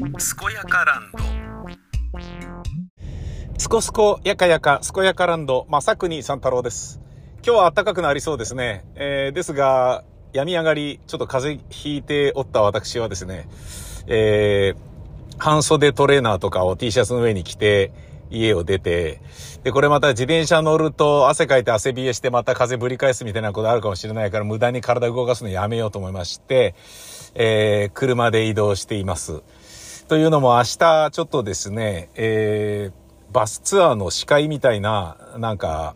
健やかランドすこすこやかやか、すこやかランド、正国三太郎です。今日は暖かくなりそうですね。えー、ですが、病み上がり、ちょっと風邪ひいておった私はですね、えー、半袖トレーナーとかを T シャツの上に着て、家を出て、で、これまた自転車乗ると汗かいて汗冷えしてまた風ぶり返すみたいなことあるかもしれないから無駄に体動かすのやめようと思いまして、えー、車で移動しています。というのも明日ちょっとですね、えー、バスツアーの司会みたいな、なんか、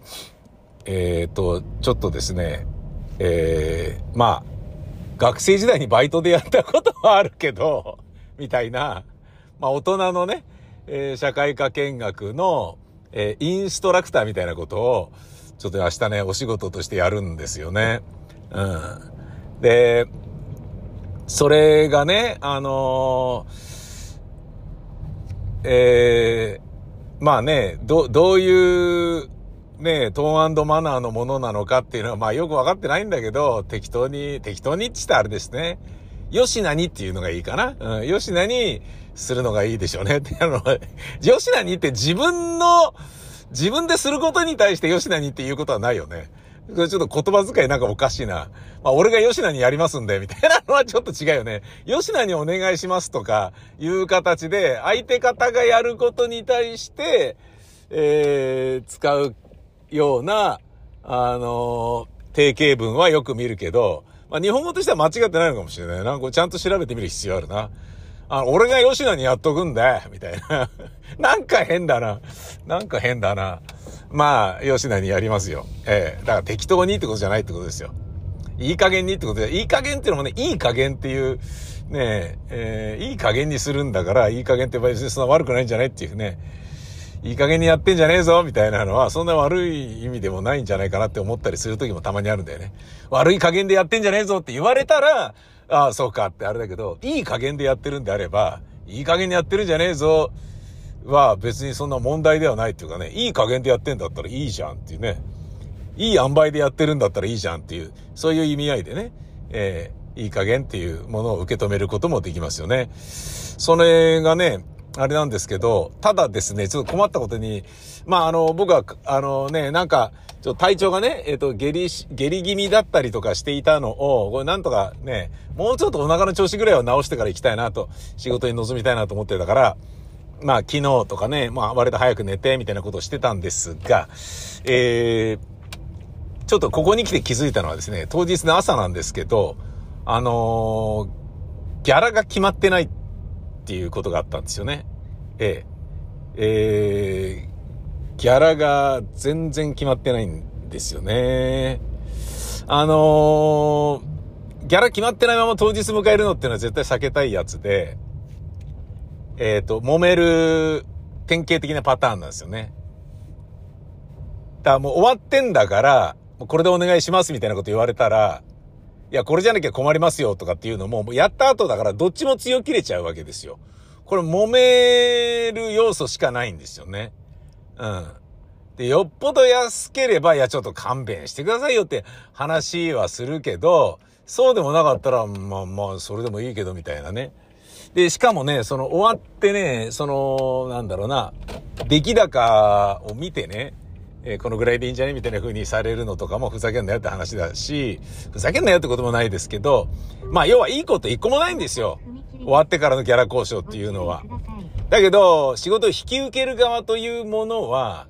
えっ、と、ちょっとですね、えー、まあ、学生時代にバイトでやったことはあるけど、みたいな、まあ大人のね、えー社会科見学の、えーインストラクターみたいなことを、ちょっと明日ね、お仕事としてやるんですよね。うん。で、それがね、あのーえーまあね、ど、どういう、ね、トーンマナーのものなのかっていうのは、まあよくわかってないんだけど、適当に、適当にって言ったらあれですね。よしなにっていうのがいいかな。うん、よしなにするのがいいでしょうね。ってあの、よしなにって自分の、自分ですることに対してよしなにっていうことはないよね。ちょっと言葉遣いなんかおかしいな。まあ、俺が吉野にやりますんで、みたいなのはちょっと違うよね。吉野にお願いしますとかいう形で、相手方がやることに対して、えー、使うような、あの定型文はよく見るけど、まあ、日本語としては間違ってないのかもしれないな。これちゃんと調べてみる必要あるな。あ、俺が吉野にやっとくんだよ、みたいな。なんか変だな。なんか変だな。まあ、吉野にやりますよ。ええだから適当にってことじゃないってことですよ。いい加減にってことで、いい加減っていうのもね、いい加減っていう、ねえ、えーいい加減にするんだから、いい加減って別にそんな悪くないんじゃないっていうね。いい加減にやってんじゃねえぞ、みたいなのは、そんな悪い意味でもないんじゃないかなって思ったりする時もたまにあるんだよね。悪い加減でやってんじゃねえぞって言われたら、ああ、そうかってあれだけど、いい加減でやってるんであれば、いい加減にやってるんじゃねえぞ、は別にそんな問題ではないっていうかね、いい加減でやってんだったらいいじゃんっていうね。いい塩梅でやってるんだったらいいじゃんっていう、そういう意味合いでね、えーいい加減っていうものを受け止めることもできますよね。それがね、あれなんですけど、ただですね、ちょっと困ったことに、まあ、あの、僕は、あのね、なんか、ちょっと体調がね、えっ、と、下痢し、下痢気味だったりとかしていたのを、これなんとかね、もうちょっとお腹の調子ぐらいは直してから行きたいなと、仕事に臨みたいなと思ってたから、まあ昨日とかね、まあ割と早く寝てみたいなことをしてたんですが、えー、ちょっとここに来て気づいたのはですね、当日の朝なんですけど、あのーギャラが決まってないっていうことがあったんですよね。えええー、ギャラが全然決まってないんですよね。あのーギャラ決まってないまま当日迎えるのっていうのは絶対避けたいやつで、えっ、と、揉める典型的なパターンなんですよね。だからもう終わってんだから、これでお願いしますみたいなこと言われたら、いや、これじゃなきゃ困りますよとかっていうのも、やった後だからどっちも強切れちゃうわけですよ。これ揉める要素しかないんですよね。うん。で、よっぽど安ければ、いや、ちょっと勘弁してくださいよって話はするけど、そうでもなかったら、まあまあ、それでもいいけど、みたいなね。で、しかもね、その終わってね、その、なんだろうな、出来高を見てね、えーこのぐらいでいいんじゃねみたいな風にされるのとかもふざけんなよって話だし、ふざけんなよってこともないですけど、まあ要はいいこと一個もないんですよ。終わってからのギャラ交渉っていうのは。だけど、仕事を引き受ける側というものは、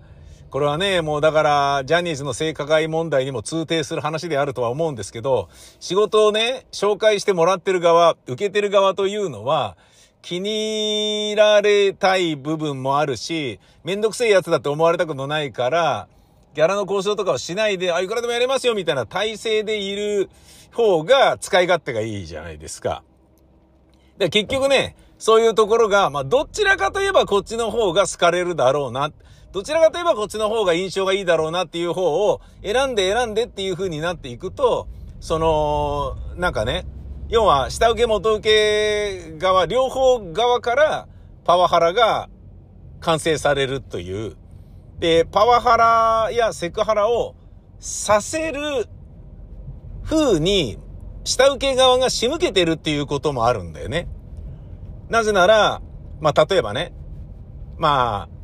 これはね、もうだから、ジャニーズの性加害問題にも通底する話であるとは思うんですけど、仕事をね、紹介してもらってる側、受けてる側というのは、気に入られたい部分もあるし、めんどくせえやつだって思われたくもないから、ギャラの交渉とかをしないで、あ、いくらでもやれますよみたいな体制でいる方が使い勝手がいいじゃないですか。で、結局ね、そういうところが、まあ、どちらかといえばこっちの方が好かれるだろうな。どちらかといえばこっちの方が印象がいいだろうなっていう方を選んで選んでっていう風になっていくと、その、なんかね、要は下請け元請け側、両方側からパワハラが完成されるという。で、パワハラやセクハラをさせる風に下請け側が仕向けてるっていうこともあるんだよね。なぜなら、まあ、例えばね、まあ、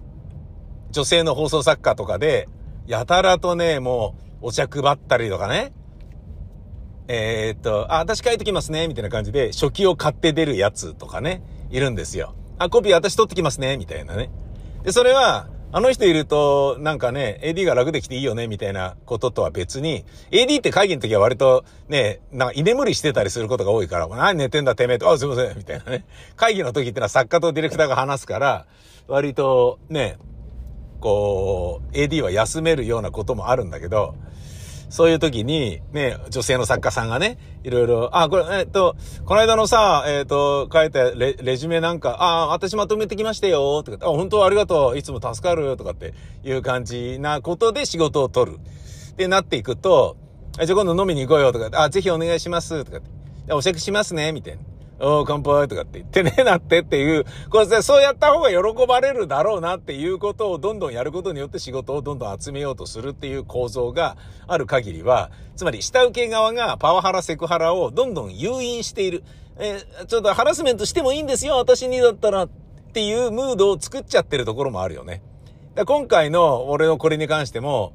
女性の放送作家とかで、やたらとね、もう、お茶配ったりとかね、えー、っと、あ、私書いてきますね、みたいな感じで、初期を買って出るやつとかね、いるんですよ。あ、コピー私取ってきますね、みたいなね。で、それは、あの人いると、なんかね、AD が楽できていいよね、みたいなこととは別に、AD って会議の時は割とね、なんか居眠りしてたりすることが多いから、何寝てんだてめえと、あ、すいません、みたいなね。会議の時ってのは作家とディレクターが話すから、割とね、こう、AD は休めるようなこともあるんだけど、そういう時に、ね、女性の作家さんがね、いろいろ、あ、これ、えっと、この間のさ、えっと、書いたレレジュメなんか、あ、私まとめてきましたよ、とか、あ、本当ありがとう、いつも助かる、とかっていう感じなことで仕事を取る。ってなっていくと、じゃあ今度飲みに行こうよ、とか、あ、ぜひお願いします、とかって。お酌しますね、みたいな。お乾杯とかって言ってね、なってっていう、こうやそうやった方が喜ばれるだろうなっていうことをどんどんやることによって仕事をどんどん集めようとするっていう構造がある限りは、つまり下請け側がパワハラセクハラをどんどん誘引している。えー、ちょっとハラスメントしてもいいんですよ、私にだったらっていうムードを作っちゃってるところもあるよね。今回の俺のこれに関しても、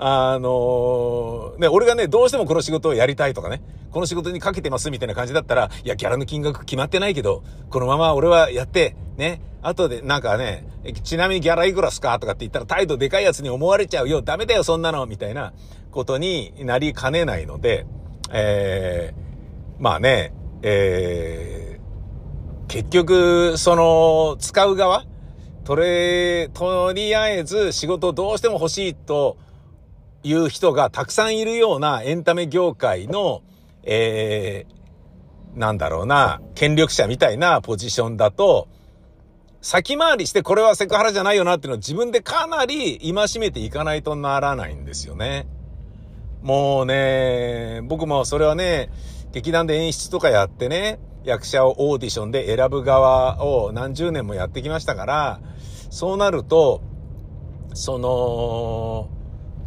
あのー、ね、俺がね、どうしてもこの仕事をやりたいとかね、この仕事にかけてますみたいな感じだったら、いや、ギャラの金額決まってないけど、このまま俺はやって、ね、後でなんかね、ちなみにギャラいくらすか？とかって言ったら態度でかいやつに思われちゃうよ、ダメだよ、そんなのみたいなことになりかねないので、えー、まあね、えー、結局、その、使う側？とれ、とりあえず仕事をどうしても欲しいと、いう人がたくさんいるようなエンタメ業界の、えー、なんだろうな、権力者みたいなポジションだと、先回りしてこれはセクハラじゃないよなっていうのを自分でかなり戒めていかないとならないんですよね。もうね、僕もそれはね、劇団で演出とかやってね、役者をオーディションで選ぶ側を何十年もやってきましたから、そうなると、その、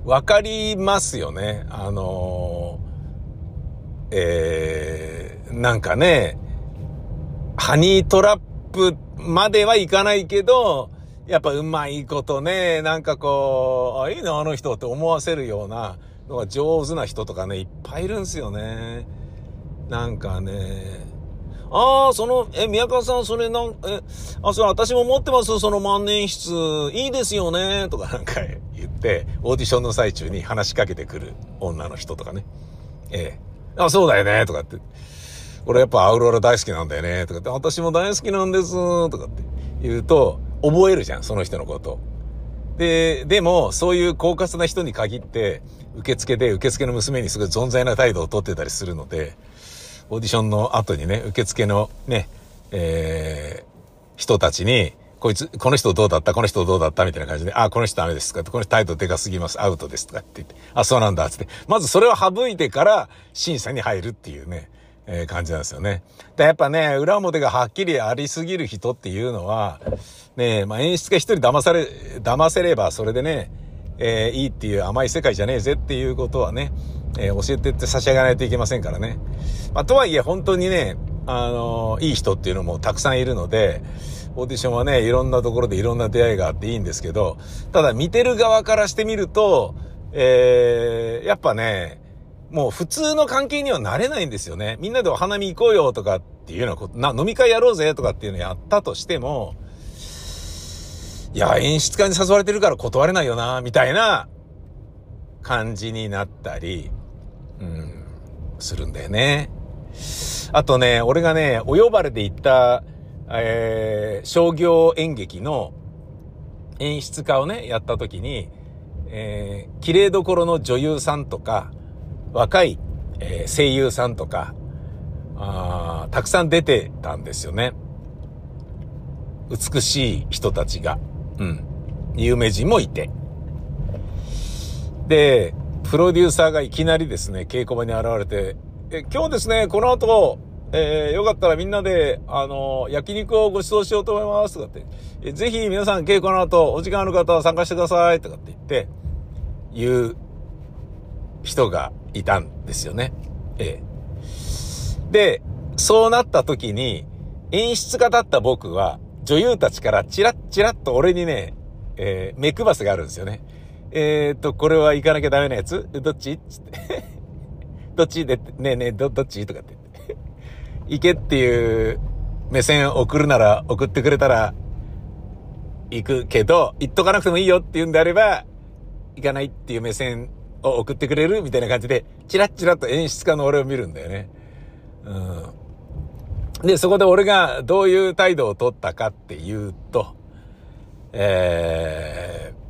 わかりますよね。あのえー、なんかね、ハニートラップまではいかないけど、やっぱうまいことね、なんかこう、あ、いいな、あの人って思わせるようなのが上手な人とかね、いっぱいいるんすよね。なんかね、ああ、その、え、宮川さん、それなん、え、あ、それ私も持ってます、その万年筆。いいですよね、とかなんか言って、オーディションの最中に話しかけてくる女の人とかね。ええ。あ、そうだよね、とかって。俺やっぱアウローラ大好きなんだよね、とかって、私も大好きなんです、とかって言うと、覚えるじゃん、その人のこと。で、でも、そういう狡猾な人に限って、受付で受付の娘にすごい存在な態度をとってたりするので、オーディションの後にね、受付のね、えー、人たちに、こいつ、この人どうだった？この人どうだった？みたいな感じで、あ、この人ダメですとかこの人態度でかすぎます、アウトですとかって言って、あ、そうなんだ、つって。まずそれを省いてから審査に入るっていうね、えー、感じなんですよね。で、やっぱね、裏表がはっきりありすぎる人っていうのは、ね、まあ、演出家一人騙され、騙せればそれでね、えー、いいっていう甘い世界じゃねえぜっていうことはね、えー、教えてって差し上げないといけませんからね。まあ、とはいえ本当にね、あのー、いい人っていうのもたくさんいるので、オーディションはね、いろんなところでいろんな出会いがあっていいんですけど、ただ見てる側からしてみると、えー、やっぱね、もう普通の関係にはなれないんですよね。みんなでお花見行こうよとかっていうようなこと、な、飲み会やろうぜとかっていうのやったとしても、いや、演出家に誘われてるから断れないよな、みたいな感じになったり、うん、するんだよね。あとね、俺がね、お呼ばれで行った、えー、商業演劇の演出家をね、やった時に、えー、綺麗どころの女優さんとか、若い、えー、声優さんとか、あたくさん出てたんですよね。美しい人たちが。うん。有名人もいて。で、プロデューサーがいきなりですね、稽古場に現れて、え、今日ですね、この後、えー、よかったらみんなで、あのー、焼肉をご馳走しようと思います、とかって。え、ぜひ皆さん稽古の後、お時間ある方は参加してください、とかって言って、言う人がいたんですよね。ええ。で、そうなった時に、演出家だった僕は、女優たちからチラッチラッと俺にね、えー、目配せがあるんですよね。えー、っと、これは行かなきゃダメなやつ？どっち？つって。どっちで、ねえねえ、ど、どっち？とかって。行けっていう目線送るなら送ってくれたら行くけど、行っとかなくてもいいよって言うんであれば、行かないっていう目線を送ってくれるみたいな感じで、チラッチラッと演出家の俺を見るんだよね。うん。で、そこで俺がどういう態度を取ったかっていうと、えー、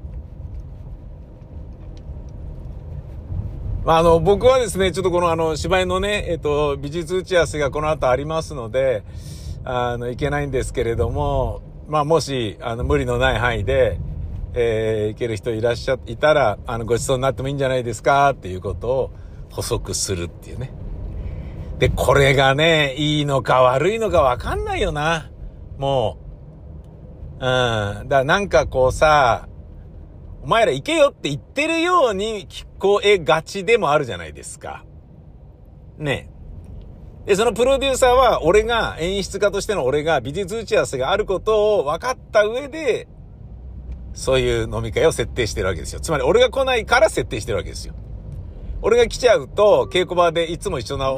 まあ、あの、僕はですね、ちょっとこのあの、芝居のね、えっ、と、美術打ち合わせがこの後ありますので、あの、いけないんですけれども、まあ、もし、あの、無理のない範囲で、えー、行ける人いらっしゃ、いたら、あの、ごちそうになってもいいんじゃないですかっていうことを補足するっていうね。で、これがね、いいのか悪いのかわかんないよな。もう。うん。だからなんかこうさ、お前ら行けよって言ってるように聞こえがちでもあるじゃないですか。ねえで、そのプロデューサーは、俺が、演出家としての俺が美術打ち合わせがあることを分かった上で、そういう飲み会を設定してるわけですよ。つまり俺が来ないから設定してるわけですよ。俺が来ちゃうと、稽古場でいつも一緒な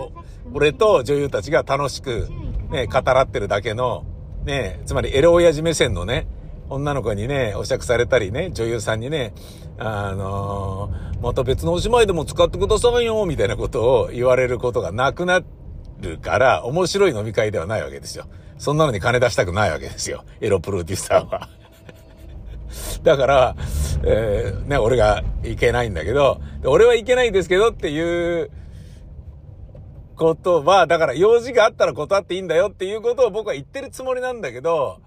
俺と女優たちが楽しく、ね、語らってるだけの、ね、つまりエロ親父目線のね、女の子にね、お酌されたりね、女優さんにね、あのー、また別のおしまいでも使ってくださいよ、みたいなことを言われることがなくなるから、面白い飲み会ではないわけですよ。そんなのに金出したくないわけですよ。エロプロデューサーは。だから、えー、ね、俺がいけないんだけど、俺はいけないんですけどっていうことは、だから用事があったら断っていいんだよっていうことを僕は言ってるつもりなんだけど、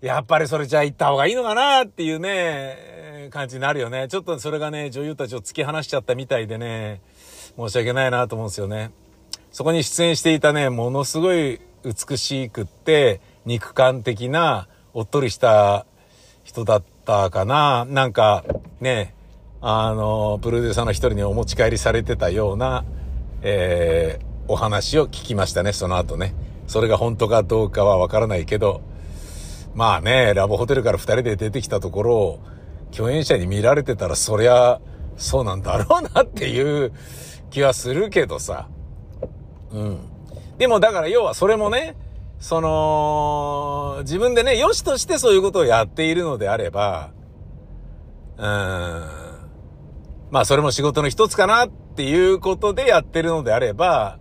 やっぱりそれじゃあ行った方がいいのかなっていうね、感じになるよね。ちょっとそれがね、女優たちを突き放しちゃったみたいでね、申し訳ないなと思うんですよね。そこに出演していたね、ものすごい美しくって、肉感的な、おっとりした人だったかな。なんか、ね、あの、プロデューサーの一人にお持ち帰りされてたような、えー、お話を聞きましたね、その後ね。それが本当かどうかはわからないけど、まあね、ラブホテルから二人で出てきたところを、共演者に見られてたらそりゃ、そうなんだろうなっていう気はするけどさ。うん。でもだから要はそれもね、その、自分でね、良しとしてそういうことをやっているのであれば、うん。まあそれも仕事の一つかなっていうことでやってるのであれば、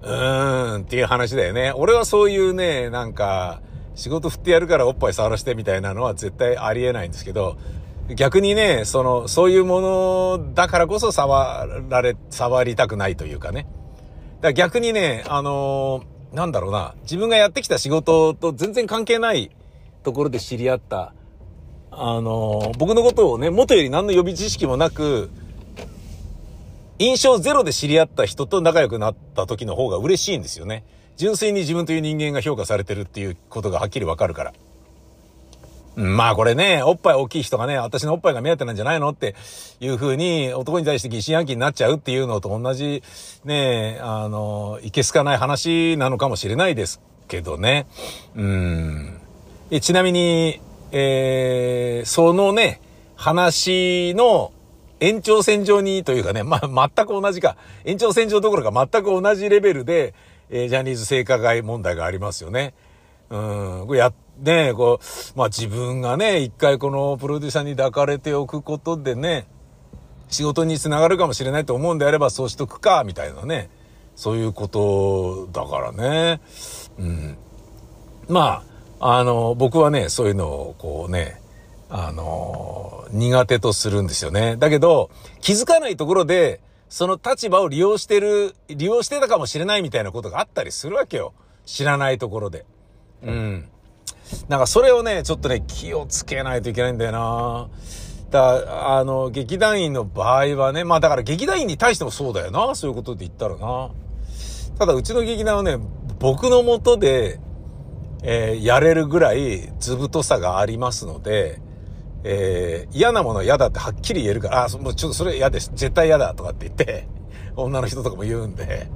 うーんっていう話だよね。俺はそういうね、なんか、仕事振ってやるからおっぱい触らしてみたいなのは絶対ありえないんですけど、逆にね、その、そういうものだからこそ触られ、触りたくないというかね。だから逆にね、あのーなんだろうな、自分がやってきた仕事と全然関係ないところで知り合った、あの、僕のことをね、元より何の予備知識もなく、印象ゼロで知り合った人と仲良くなった時の方が嬉しいんですよね。純粋に自分という人間が評価されてるっていうことがはっきりわかるから。まあこれね、おっぱい大きい人がね、私のおっぱいが目当てなんじゃないのっていう風に男に対して疑心暗鬼になっちゃうっていうのと同じね、あの、いけすかない話なのかもしれないですけどね。うん。ちなみに、えー、そのね、話の延長線上にというかね、まあ、全く同じか。延長線上どころか全く同じレベルで、えー、ジャニーズ性加害問題がありますよね。うん、これや、ね、こう、まあ自分がね、一回このプロデューサーに抱かれておくことでね、仕事につながるかもしれないと思うんであればそうしとくか、みたいなね。そういうことだからね。うん。まあ、あの、僕はね、そういうのをこうね、あの、苦手とするんですよね。だけど、気づかないところで、その立場を利用してる、利用してたかもしれないみたいなことがあったりするわけよ。知らないところで。うん。なんかそれをね、ちょっとね、気をつけないといけないんだよなだあの、劇団員の場合はね、まあだから劇団員に対してもそうだよな、そういうことで言ったらな。ただうちの劇団はね、僕のもとで、えー、やれるぐらい図太さがありますので、えー、嫌なもの嫌だってはっきり言えるから、あ、もうちょっとそれ嫌です。絶対嫌だとかって言って、女の人とかも言うんで、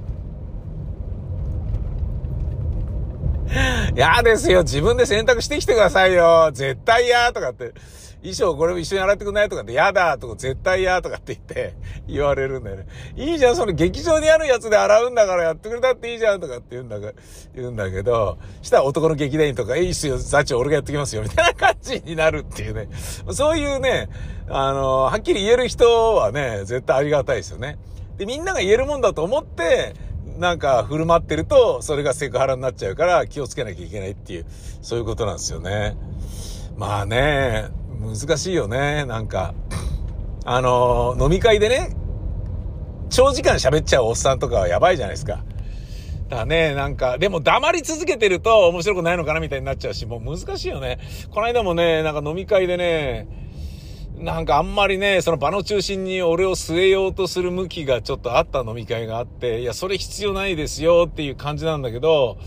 嫌ですよ。自分で選択してきてくださいよ。絶対嫌とかって。衣装これも一緒に洗ってくんないとかって、やだとか絶対嫌とかって言って、言われるんだよね。いいじゃん、その劇場にあるやつで洗うんだからやってくれたっていいじゃんとかって言うんだが、言うんだけど、したら男の劇団員とか、いいっすよ、座長俺がやってきますよ、みたいな感じになるっていうね。そういうね、あの、はっきり言える人はね、絶対ありがたいですよね。で、みんなが言えるもんだと思って、なんか振る舞ってると、それがセクハラになっちゃうから気をつけなきゃいけないっていう、そういうことなんですよね。まあね、難しいよね、なんか。あの、飲み会でね、長時間喋っちゃうおっさんとかはやばいじゃないですか。だからね、なんか、でも黙り続けてると面白くないのかなみたいになっちゃうし、もう難しいよね。この間もね、なんか飲み会でね、なんかあんまりね、その場の中心に俺を据えようとする向きがちょっとあった飲み会があって、いや、それ必要ないですよっていう感じなんだけど、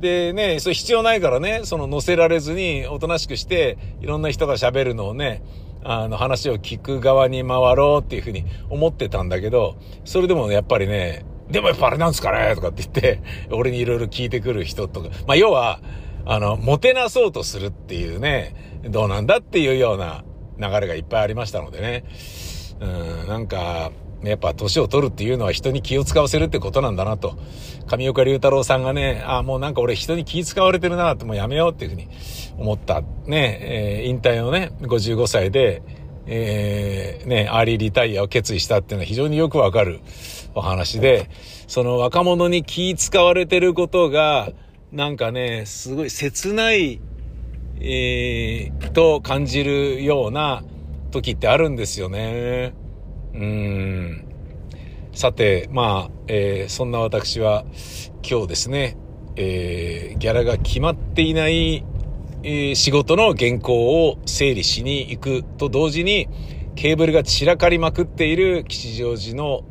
でね、それ必要ないからね、その乗せられずにおとなしくして、いろんな人が喋るのをね、あの話を聞く側に回ろうっていうふうに思ってたんだけど、それでもやっぱりね、でもやっぱあれなんですかねとかって言って、俺にいろいろ聞いてくる人とか、まあ要は、あの、もてなそうとするっていうね、どうなんだっていうような流れがいっぱいありましたのでね。うん、なんか、やっぱ年を取るっていうのは人に気を使わせるってことなんだなと。上岡龍太郎さんがね、あもうなんか俺人に気使われてるなってもうやめようっていうふうに思った。ね、えー、引退をね、55歳で、えー、ね、アーリーリタイアを決意したっていうのは非常によくわかるお話で、その若者に気使われてることが、なんかね、すごい切ない、えー、と感じるような時ってあるんですよね。うん。さて、まあ、えー、そんな私は今日ですね、えー、ギャラが決まっていない、えー、仕事の原稿を整理しに行くと同時に、ケーブルが散らかりまくっている吉祥寺の、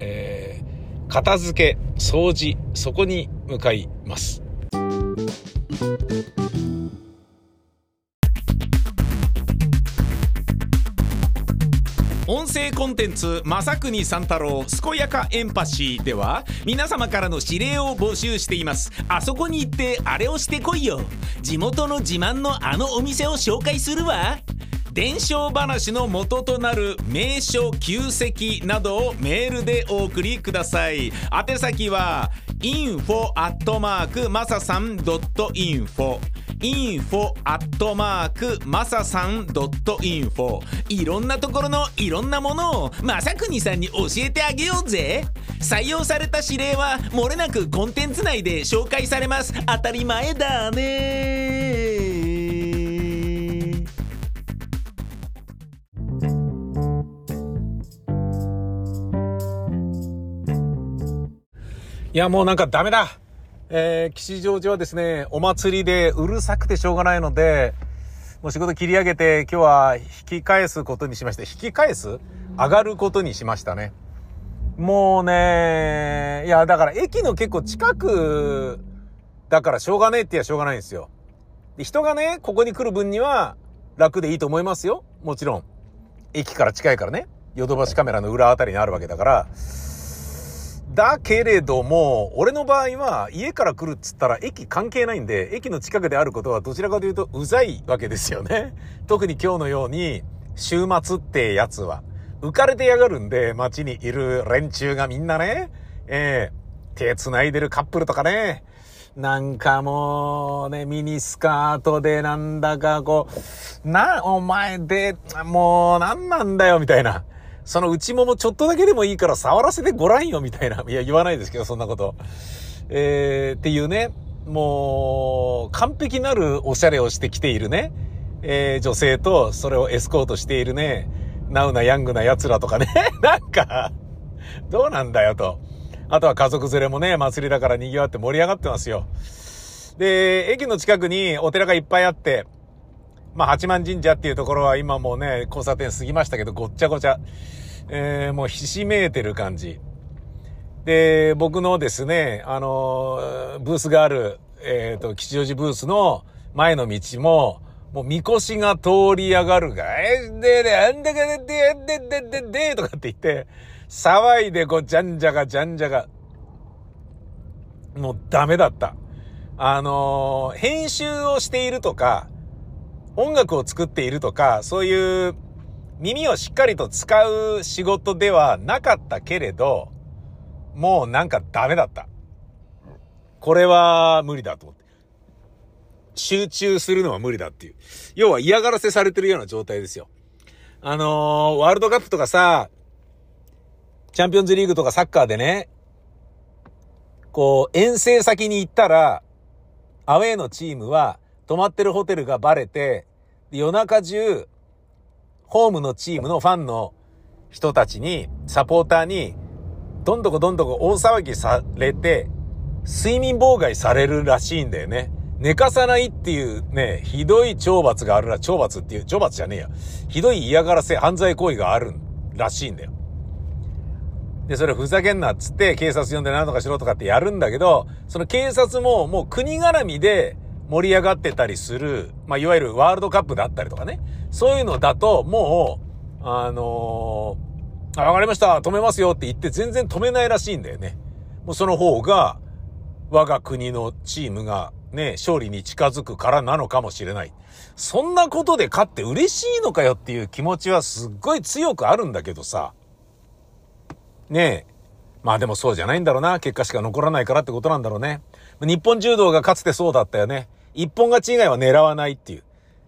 えー、片付け、掃除、そこに向かいます。音声コンテンツ「正国三太郎健やかエンパシー」では皆様からの指令を募集しています。あそこに行ってあれをしてこいよ。地元の自慢のあのお店を紹介するわ。伝承話の元となる名所旧跡などをメールでお送りください。宛先は info アットマークマサさん .info info アットマークまささん .info いろんなところのいろんなものをまさくにさんに教えてあげようぜ。採用された指令はもれなくコンテンツ内で紹介されます。当たり前だね。いやもうなんかダメだ。えー、吉祥寺はですね、お祭りでうるさくてしょうがないので、もう仕事切り上げて今日は引き返すことにしました。引き返す？上がることにしましたね。もうね、いや、だから駅の結構近くだからしょうがねえって言やしょうがないんですよ。で、人がね、ここに来る分には楽でいいと思いますよ。もちろん。駅から近いからね。ヨドバシカメラの裏あたりにあるわけだから。だけれども、俺の場合は家から来るっつったら駅関係ないんで、駅の近くであることはどちらかというとうざいわけですよね。特に今日のように、週末ってやつは。浮かれてやがるんで、街にいる連中がみんなね、えー、手繋いでるカップルとかね、なんかもうね、ミニスカートでなんだかこう、な、お前で、もうなんなんだよみたいな。その内ももちょっとだけでもいいから触らせてごらんよ、みたいな。いや、言わないですけど、そんなこと。えー、っていうね、もう、完璧なるおしゃれをしてきているね、えー、女性と、それをエスコートしているね、ナウなヤングな奴らとかね、なんか、どうなんだよと。あとは家族連れもね、祭りだから賑わって盛り上がってますよ。で、駅の近くにお寺がいっぱいあって、まあ、八幡神社っていうところは今もね、交差点過ぎましたけど、ごっちゃごちゃ。えー、もうひしめいてる感じ。で、僕のですね、あの、ブースがある、えっ、ー、と、吉祥寺ブースの前の道も、もう、みこしが通り上がるが、え、で、で、あんだかで、で、で、で、で、で、とかって言って、騒いで、こう、じゃんじゃが、じゃんじゃが。もう、ダメだった。あのー、編集をしているとか、音楽を作っているとか、そういう耳をしっかりと使う仕事ではなかったけれど、もうなんかダメだった。これは無理だと思って。集中するのは無理だっていう。要は嫌がらせされてるような状態ですよ。あのー、ワールドカップとかさ、チャンピオンズリーグとかサッカーでね、こう、遠征先に行ったら、アウェーのチームは泊まってるホテルがバレて、夜中中、ホームのチームのファンの人たちに、サポーターに、どんどこどんどこ大騒ぎされて、睡眠妨害されるらしいんだよね。寝かさないっていうね、ひどい懲罰があるら、懲罰っていう、懲罰じゃねえや。ひどい嫌がらせ、犯罪行為があるらしいんだよ。で、それふざけんなっつって警察呼んで何とかしろとかってやるんだけど、その警察ももう国絡みで盛り上がってたりする、まあ、いわゆるワールドカップだったりとかね。そういうのだと、もう、あのー、あ、わかりました、止めますよって言って全然止めないらしいんだよね。もうその方が、我が国のチームがね、勝利に近づくからなのかもしれない。そんなことで勝って嬉しいのかよっていう気持ちはすっごい強くあるんだけどさ。ねえ。まあでもそうじゃないんだろうな。結果しか残らないからってことなんだろうね。日本柔道がかつてそうだったよね。一本勝ち以外は狙わないっていう。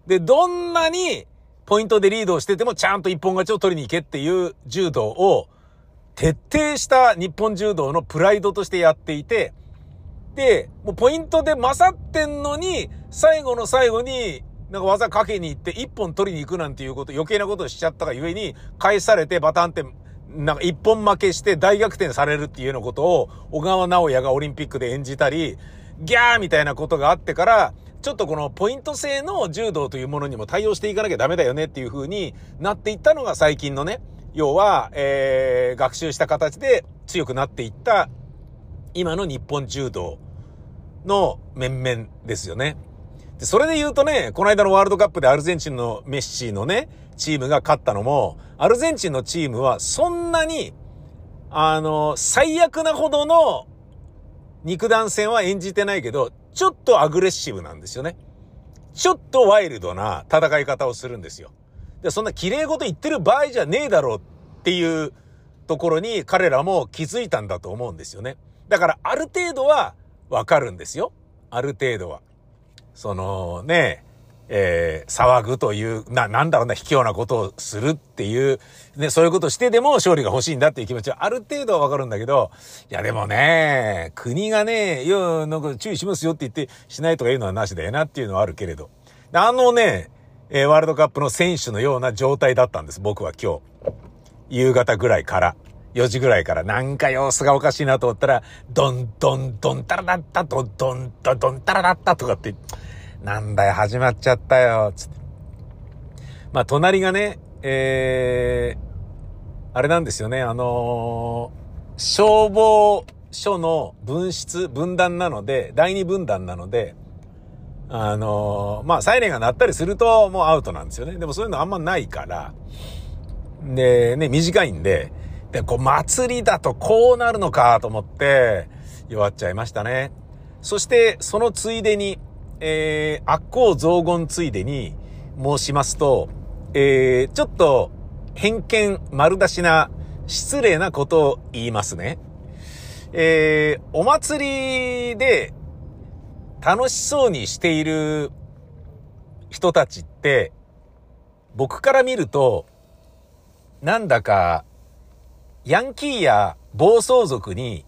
で、どんなにポイントでリードをしててもちゃんと一本勝ちを取りに行けっていう柔道を徹底した日本柔道のプライドとしてやっていて、で、もうポイントで勝ってんのに、最後の最後に、なんか技かけに行って一本取りに行くなんていうこと、余計なことをしちゃったがゆえに、返されてバタンってなんか一本負けして大逆転されるっていうようなことを、小川直也がオリンピックで演じたり、ギャーみたいなことがあってから、ちょっとこのポイント制の柔道というものにも対応していかなきゃダメだよねっていう風になっていったのが最近のね、要は、えー、学習した形で強くなっていった今の日本柔道の面々ですよね。で、それで言うとね、この間のワールドカップでアルゼンチンのメッシのね、チームが勝ったのも、アルゼンチンのチームはそんなに、あの、最悪なほどの肉弾戦は演じてないけど、ちょっとアグレッシブなんですよね。ちょっとワイルドな戦い方をするんですよ。で、そんな綺麗事言ってる場合じゃねえだろうっていうところに彼らも気づいたんだと思うんですよね。だからある程度はわかるんですよ。ある程度は。そのね、えー、騒ぐという、な、なんだろうな、卑怯なことをするっていう、ね、そういうことをしてでも勝利が欲しいんだっていう気持ちはある程度はわかるんだけど、いやでもね、国がね、いや、なんか注意しますよって言ってしないとか言うのはなしだよなっていうのはあるけれど。あのね、えー、ワールドカップの選手のような状態だったんです、僕は今日。夕方ぐらいから。4時ぐらいからなんか様子がおかしいなと思ったら、ドンドンドンタラダッタとドンドンドンタラダッタとかって、なんだよ、始まっちゃったよ、つって。まあ、隣がね、えー、あれなんですよね、あのー、消防署の分室、分断なので、第二分断なので、あのー、まあ、サイレンが鳴ったりするともうアウトなんですよね。でもそういうのあんまないから、で、ね、短いんで、で、こう、祭りだとこうなるのかと思って、弱っちゃいましたね。そして、そのついでに、えー、悪行増言ついでに申しますと、えー、ちょっと偏見丸出しな失礼なことを言いますね。えー、お祭りで楽しそうにしている人たちって、僕から見ると、なんだか、ヤンキーや暴走族に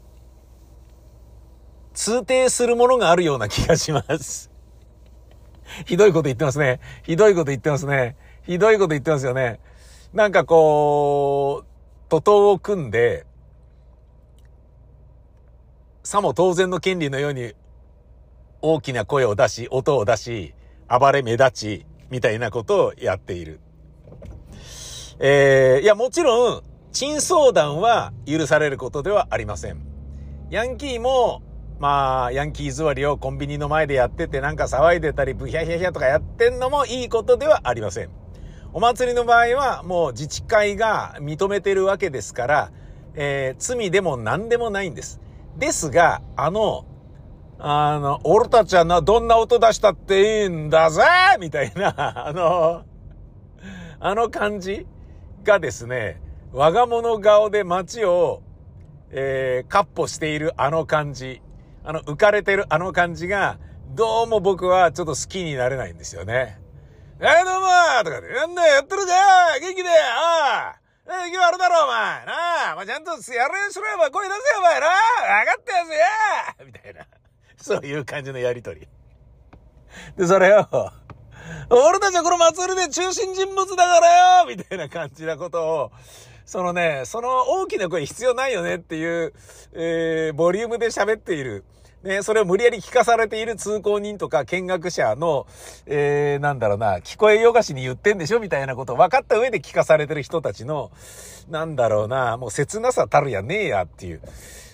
通底するものがあるような気がします。ひどいこと言ってますね。ひどいこと言ってますね。ひどいこと言ってますよね。なんかこう、徒党を組んで、さも当然の権利のように大きな声を出し、音を出し、暴れ目立ち、みたいなことをやっている。えー、いや、もちろん、陳相談は許されることではありません。ヤンキーもまあ、ヤンキー座りをコンビニの前でやっててなんか騒いでたり、ブヒャヒャヒャとかやってんのもいいことではありません。お祭りの場合はもう自治会が認めてるわけですから、えー、罪でも何でもないんです。ですが、あの、あの、俺たちはな、どんな音出したっていいんだぜみたいな、あの、あの感じがですね、我が物顔で街を、えー、カッポしているあの感じ、あの浮かれてるあの感じが、どうも僕はちょっと好きになれないんですよね。えー、どうもとかで、なんだよ、やってるか元気でああえー、今日あるだろ、お前！なあ、まあ、ちゃんとやれしろよ、お前、声出せよ、お前！なあ！分かったやつやみたいな。そういう感じのやりとり。で、それを、俺たちはこの祭りで中心人物だからよ！みたいな感じなことを、そのね、その大きな声必要ないよねっていう、えー、ボリュームで喋っている。ね、それを無理やり聞かされている通行人とか見学者の、えー、なんだろうな、聞こえよがしに言ってんでしょみたいなことを分かった上で聞かされてる人たちの、なんだろうな、もう切なさたるやねえやっていう、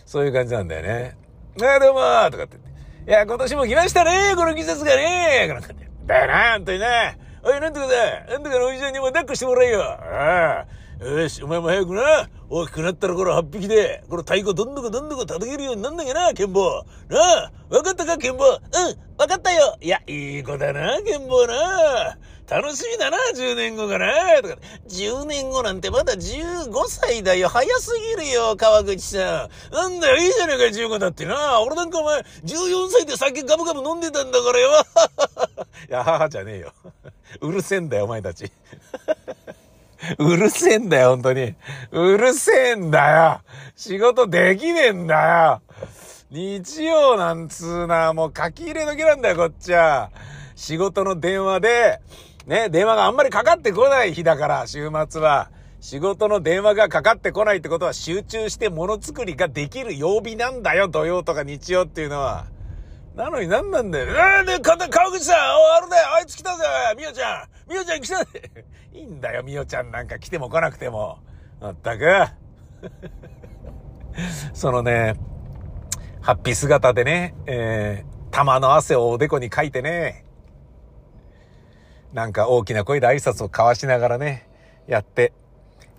そういう感じなんだよね。あ、どうもーとかって。いや、今年も来ましたねこの季節がねなんかって。だよな、ほんとにな。おい、なんとかだ。なんとかのおじさんにも抱っこしてもらえよ。ああ。よし、お前も早くな。大きくなったらこの8匹で、この太鼓どんどこどんどこ叩けるようになんなきゃな、ケンボなあ、わかったか、ケンボうん、わかったよ。いや、いい子だな、ケンボな。楽しみだな、10年後かな、とか。10年後なんてまだ15歳だよ。早すぎるよ、川口さん。なんだよ、いいじゃねえか、15だってな。俺なんかお前、14歳で酒ガブガブ飲んでたんだからよ。い や、母じゃねえよ。うるせえんだよ、お前たち。うるせえんだよ、本当に。うるせえんだよ。仕事できねえんだよ。日曜なんつうな、もう書き入れ時なんだよ、こっちは。仕事の電話で、ね、電話があんまりかかってこない日だから、週末は。仕事の電話がかかってこないってことは集中してものづくりができる曜日なんだよ、土曜とか日曜っていうのは。なのに何なんだよ。えー、で、川口さん、お、あれだ、あいつ来たぜ、みおちゃん。みおちゃん来たぜ。いいんだよ、みおちゃんなんか来ても来なくても。まったく。そのね、ハッピー姿でね、えー、玉の汗をおでこにかいてね、なんか大きな声で挨拶を交わしながらね、やって、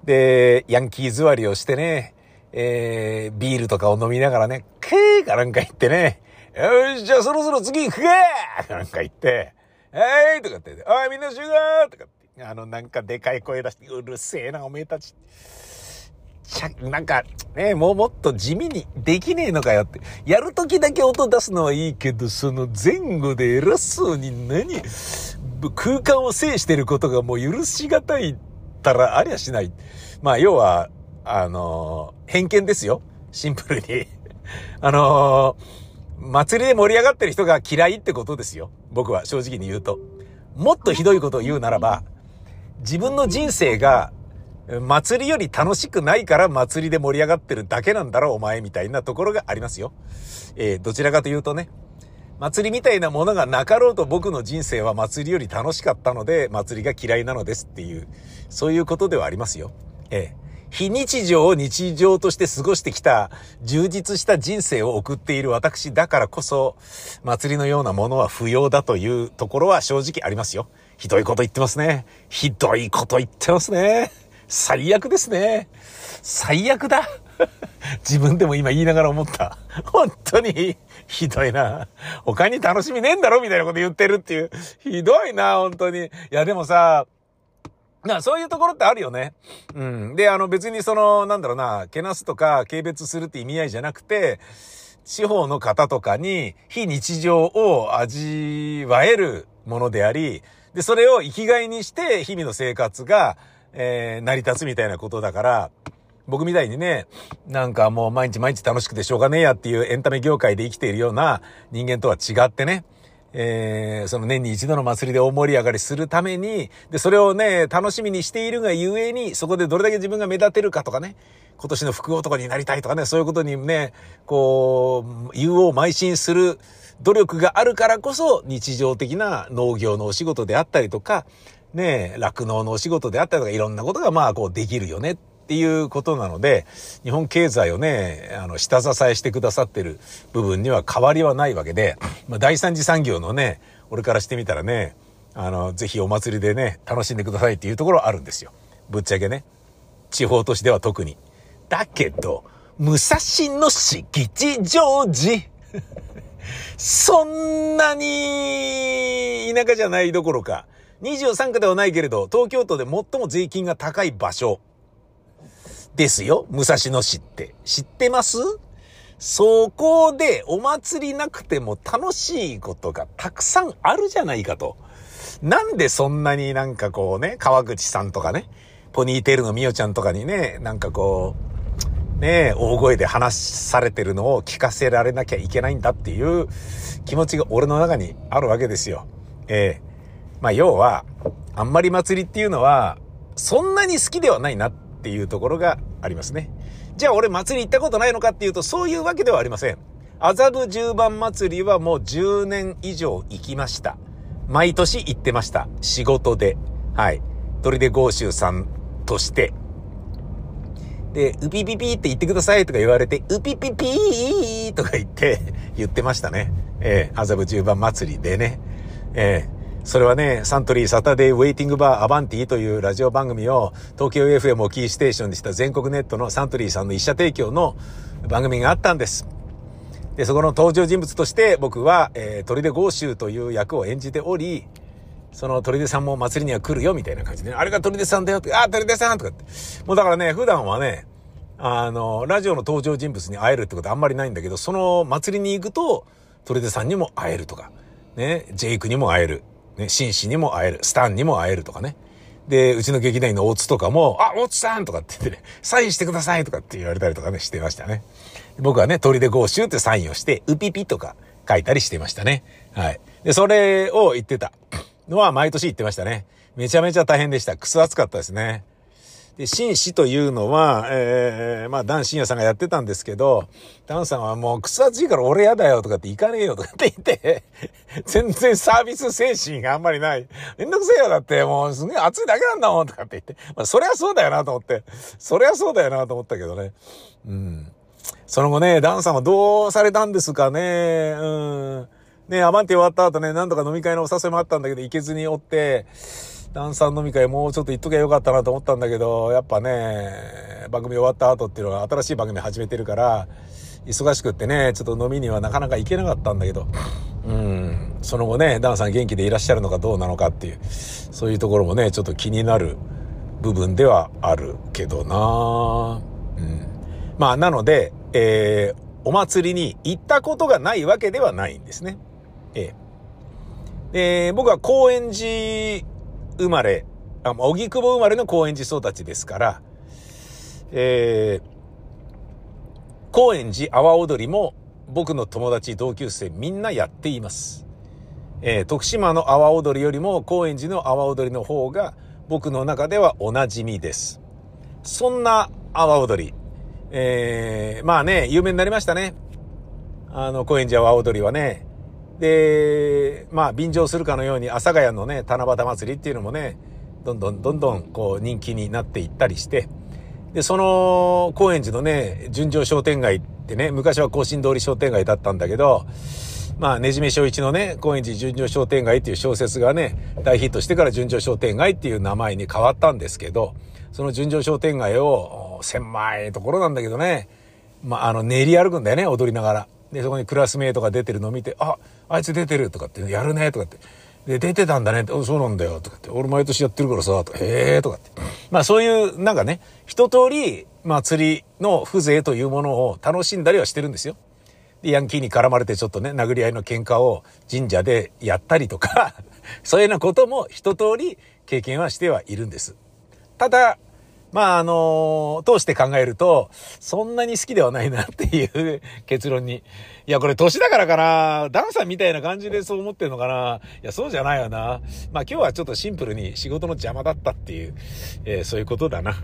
で、ヤンキー座りをしてね、えー、ビールとかを飲みながらね、クーかなんか言ってね、よし、じゃあそろそろ次行くかなんか言って、はいとかって、おいみんな集合とかって、あのなんかでかい声出して、うるせえなおめえたち。ちゃ、なんか、ね、もうもっと地味にできねえのかよって。やるときだけ音出すのはいいけど、その前後で偉そうに何空間を制してることがもう許しがたいったらありゃしない。まあ、要は、あのー、偏見ですよ。シンプルに。あのー、祭りで盛り上がってる人が嫌いってことですよ。僕は正直に言うと。もっとひどいことを言うならば、自分の人生が祭りより楽しくないから祭りで盛り上がってるだけなんだろう、お前みたいなところがありますよ。えー、どちらかというとね、祭りみたいなものがなかろうと僕の人生は祭りより楽しかったので、祭りが嫌いなのですっていう、そういうことではありますよ。ええ。非日常を日常として過ごしてきた充実した人生を送っている私だからこそ、祭りのようなものは不要だというところは正直ありますよ。ひどいこと言ってますね。ひどいこと言ってますね。最悪ですね。最悪だ。自分でも今言いながら思った。本当にひどいな。他に楽しみねえんだろみたいなこと言ってるっていう。ひどいな、本当に。いや、でもさ、な、そういうところってあるよね。うん。で、あの別にその、なんだろうな、けなすとか軽蔑するって意味合いじゃなくて、地方の方とかに非日常を味わえるものであり、で、それを生きがいにして日々の生活が、えー、成り立つみたいなことだから、僕みたいにね、なんかもう毎日毎日楽しくてしょうがねえやっていうエンタメ業界で生きているような人間とは違ってね、えー、その年に一度の祭りで大盛り上がりするために、で、それをね、楽しみにしているがゆえに、そこでどれだけ自分が目立てるかとかね、今年の福男になりたいとかね、そういうことにね、こう、言うを邁進する努力があるからこそ、日常的な農業のお仕事であったりとか、ね、酪農のお仕事であったりとか、いろんなことがまあ、こうできるよね。っていうことなので、日本経済をね、あの、下支えしてくださってる部分には変わりはないわけで、まあ、第三次産業のね、俺からしてみたらね、あの、ぜひお祭りでね、楽しんでくださいっていうところあるんですよ。ぶっちゃけね。地方都市では特に。だけど、武蔵野敷地上寺。そんなに田舎じゃないどころか、23区ではないけれど、東京都で最も税金が高い場所ですよ。武蔵野市って。知ってます？そこでお祭りなくても楽しいことがたくさんあるじゃないかと。なんでそんなになんかこうね、川口さんとかね、ポニーテールのみおちゃんとかにね、なんかこう、ね大声で話されてるのを聞かせられなきゃいけないんだっていう気持ちが俺の中にあるわけですよ。ええー、まあ要は、あんまり祭りっていうのは、そんなに好きではないなってていうところがありますね。じゃあ俺祭り行ったことないのかっていうと、そういうわけではありません。麻布十番祭りはもう10年以上行きました。毎年行ってました。仕事で。はい。鳥で豪州さんとして。で、ウピピピって言ってくださいとか言われて、ウピピピーとか言って、言ってましたね。えー、麻布十番祭りでね。えーそれはね、サントリーサタデーウェイティングバーアバンティというラジオ番組を東京 FM をキーステーションにした全国ネットのサントリーさんの一社提供の番組があったんです。で、そこの登場人物として僕は、えー、砦豪州という役を演じており、その砦さんも祭りには来るよみたいな感じで、ね、あれが砦さんだよって、あ、砦さんとかって。もうだからね、普段はね、あの、ラジオの登場人物に会えるってことあんまりないんだけど、その祭りに行くと、砦さんにも会えるとか、ね、ジェイクにも会える。ね、紳士にも会える、スタンにも会えるとかね。で、うちの劇団員の大津とかも、あ、大津さんとかって言ってね、サインしてくださいとかって言われたりとかね、してましたね。僕はね、鳥で合衆ってサインをして、ウピピとか書いたりしてましたね。はい。で、それを言ってたのは毎年言ってましたね。めちゃめちゃ大変でした。くそ暑かったですね。で、紳士というのは、えー、まあ、ダン深夜さんがやってたんですけど、ダンさんはもう、くそ暑いから俺やだよとかって行かねえよとかって言って、全然サービス精神があんまりない。めんどくせえよだって、もうすげえ暑いだけなんだもんとかって言って、まあ、そりゃそうだよなと思って、そりゃそうだよなと思ったけどね。うん。その後ね、ダンさんはどうされたんですかね。うん。ね、アマンティ終わった後ね、なんとか飲み会のお誘いもあったんだけど、行けずにおって、ダンサー飲み会もうちょっと行っときゃよかったなと思ったんだけど、やっぱね、番組終わった後っていうのは新しい番組始めてるから、忙しくってね、ちょっと飲みにはなかなか行けなかったんだけど、うん、その後ね、ダンさん元気でいらっしゃるのかどうなのかっていう、そういうところもね、ちょっと気になる部分ではあるけどなうん。まあ、なので、えー、お祭りに行ったことがないわけではないんですね。ええー、僕は高円寺生まれ、あ、荻窪生まれの高円寺育ちですから、えー、高円寺阿波踊りも僕の友達同級生みんなやっています。えー、徳島の阿波踊りよりも高円寺の阿波踊りの方が僕の中ではおなじみです。そんな阿波踊り、えー、まあね、有名になりましたね。あの、高円寺阿波踊りはね、で、まあ、便乗するかのように、阿佐ヶ谷のね、七夕祭りっていうのもね、どんどんどんどん、こう、人気になっていったりして、で、その、高円寺のね、純情商店街ってね、昔は甲信通り商店街だったんだけど、まあ、ねじめ正一のね、高円寺純情商店街っていう小説がね、大ヒットしてから純情商店街っていう名前に変わったんですけど、その純情商店街を、狭いところなんだけどね、まあ、あの、練り歩くんだよね、踊りながら。で、そこにクラスメイトが出てるのを見て、あ、あいつ出てるとかって、やるねとかって。で、出てたんだねって、そうなんだよとかって、俺毎年やってるからさ、とか、へえとかって。まあそういう、なんかね、一通り、まあ釣りの風情というものを楽しんだりはしてるんですよ。で、ヤンキーに絡まれてちょっとね、殴り合いの喧嘩を神社でやったりとか そういうようなことも一通り経験はしてはいるんです。ただ、まあ、あの通して考えると、そんなに好きではないなっていう結論に。いや、これ年だからかなダンサーみたいな感じでそう思ってるのかないや、そうじゃないよな。まあ今日はちょっとシンプルに仕事の邪魔だったっていう、えー、そういうことだな。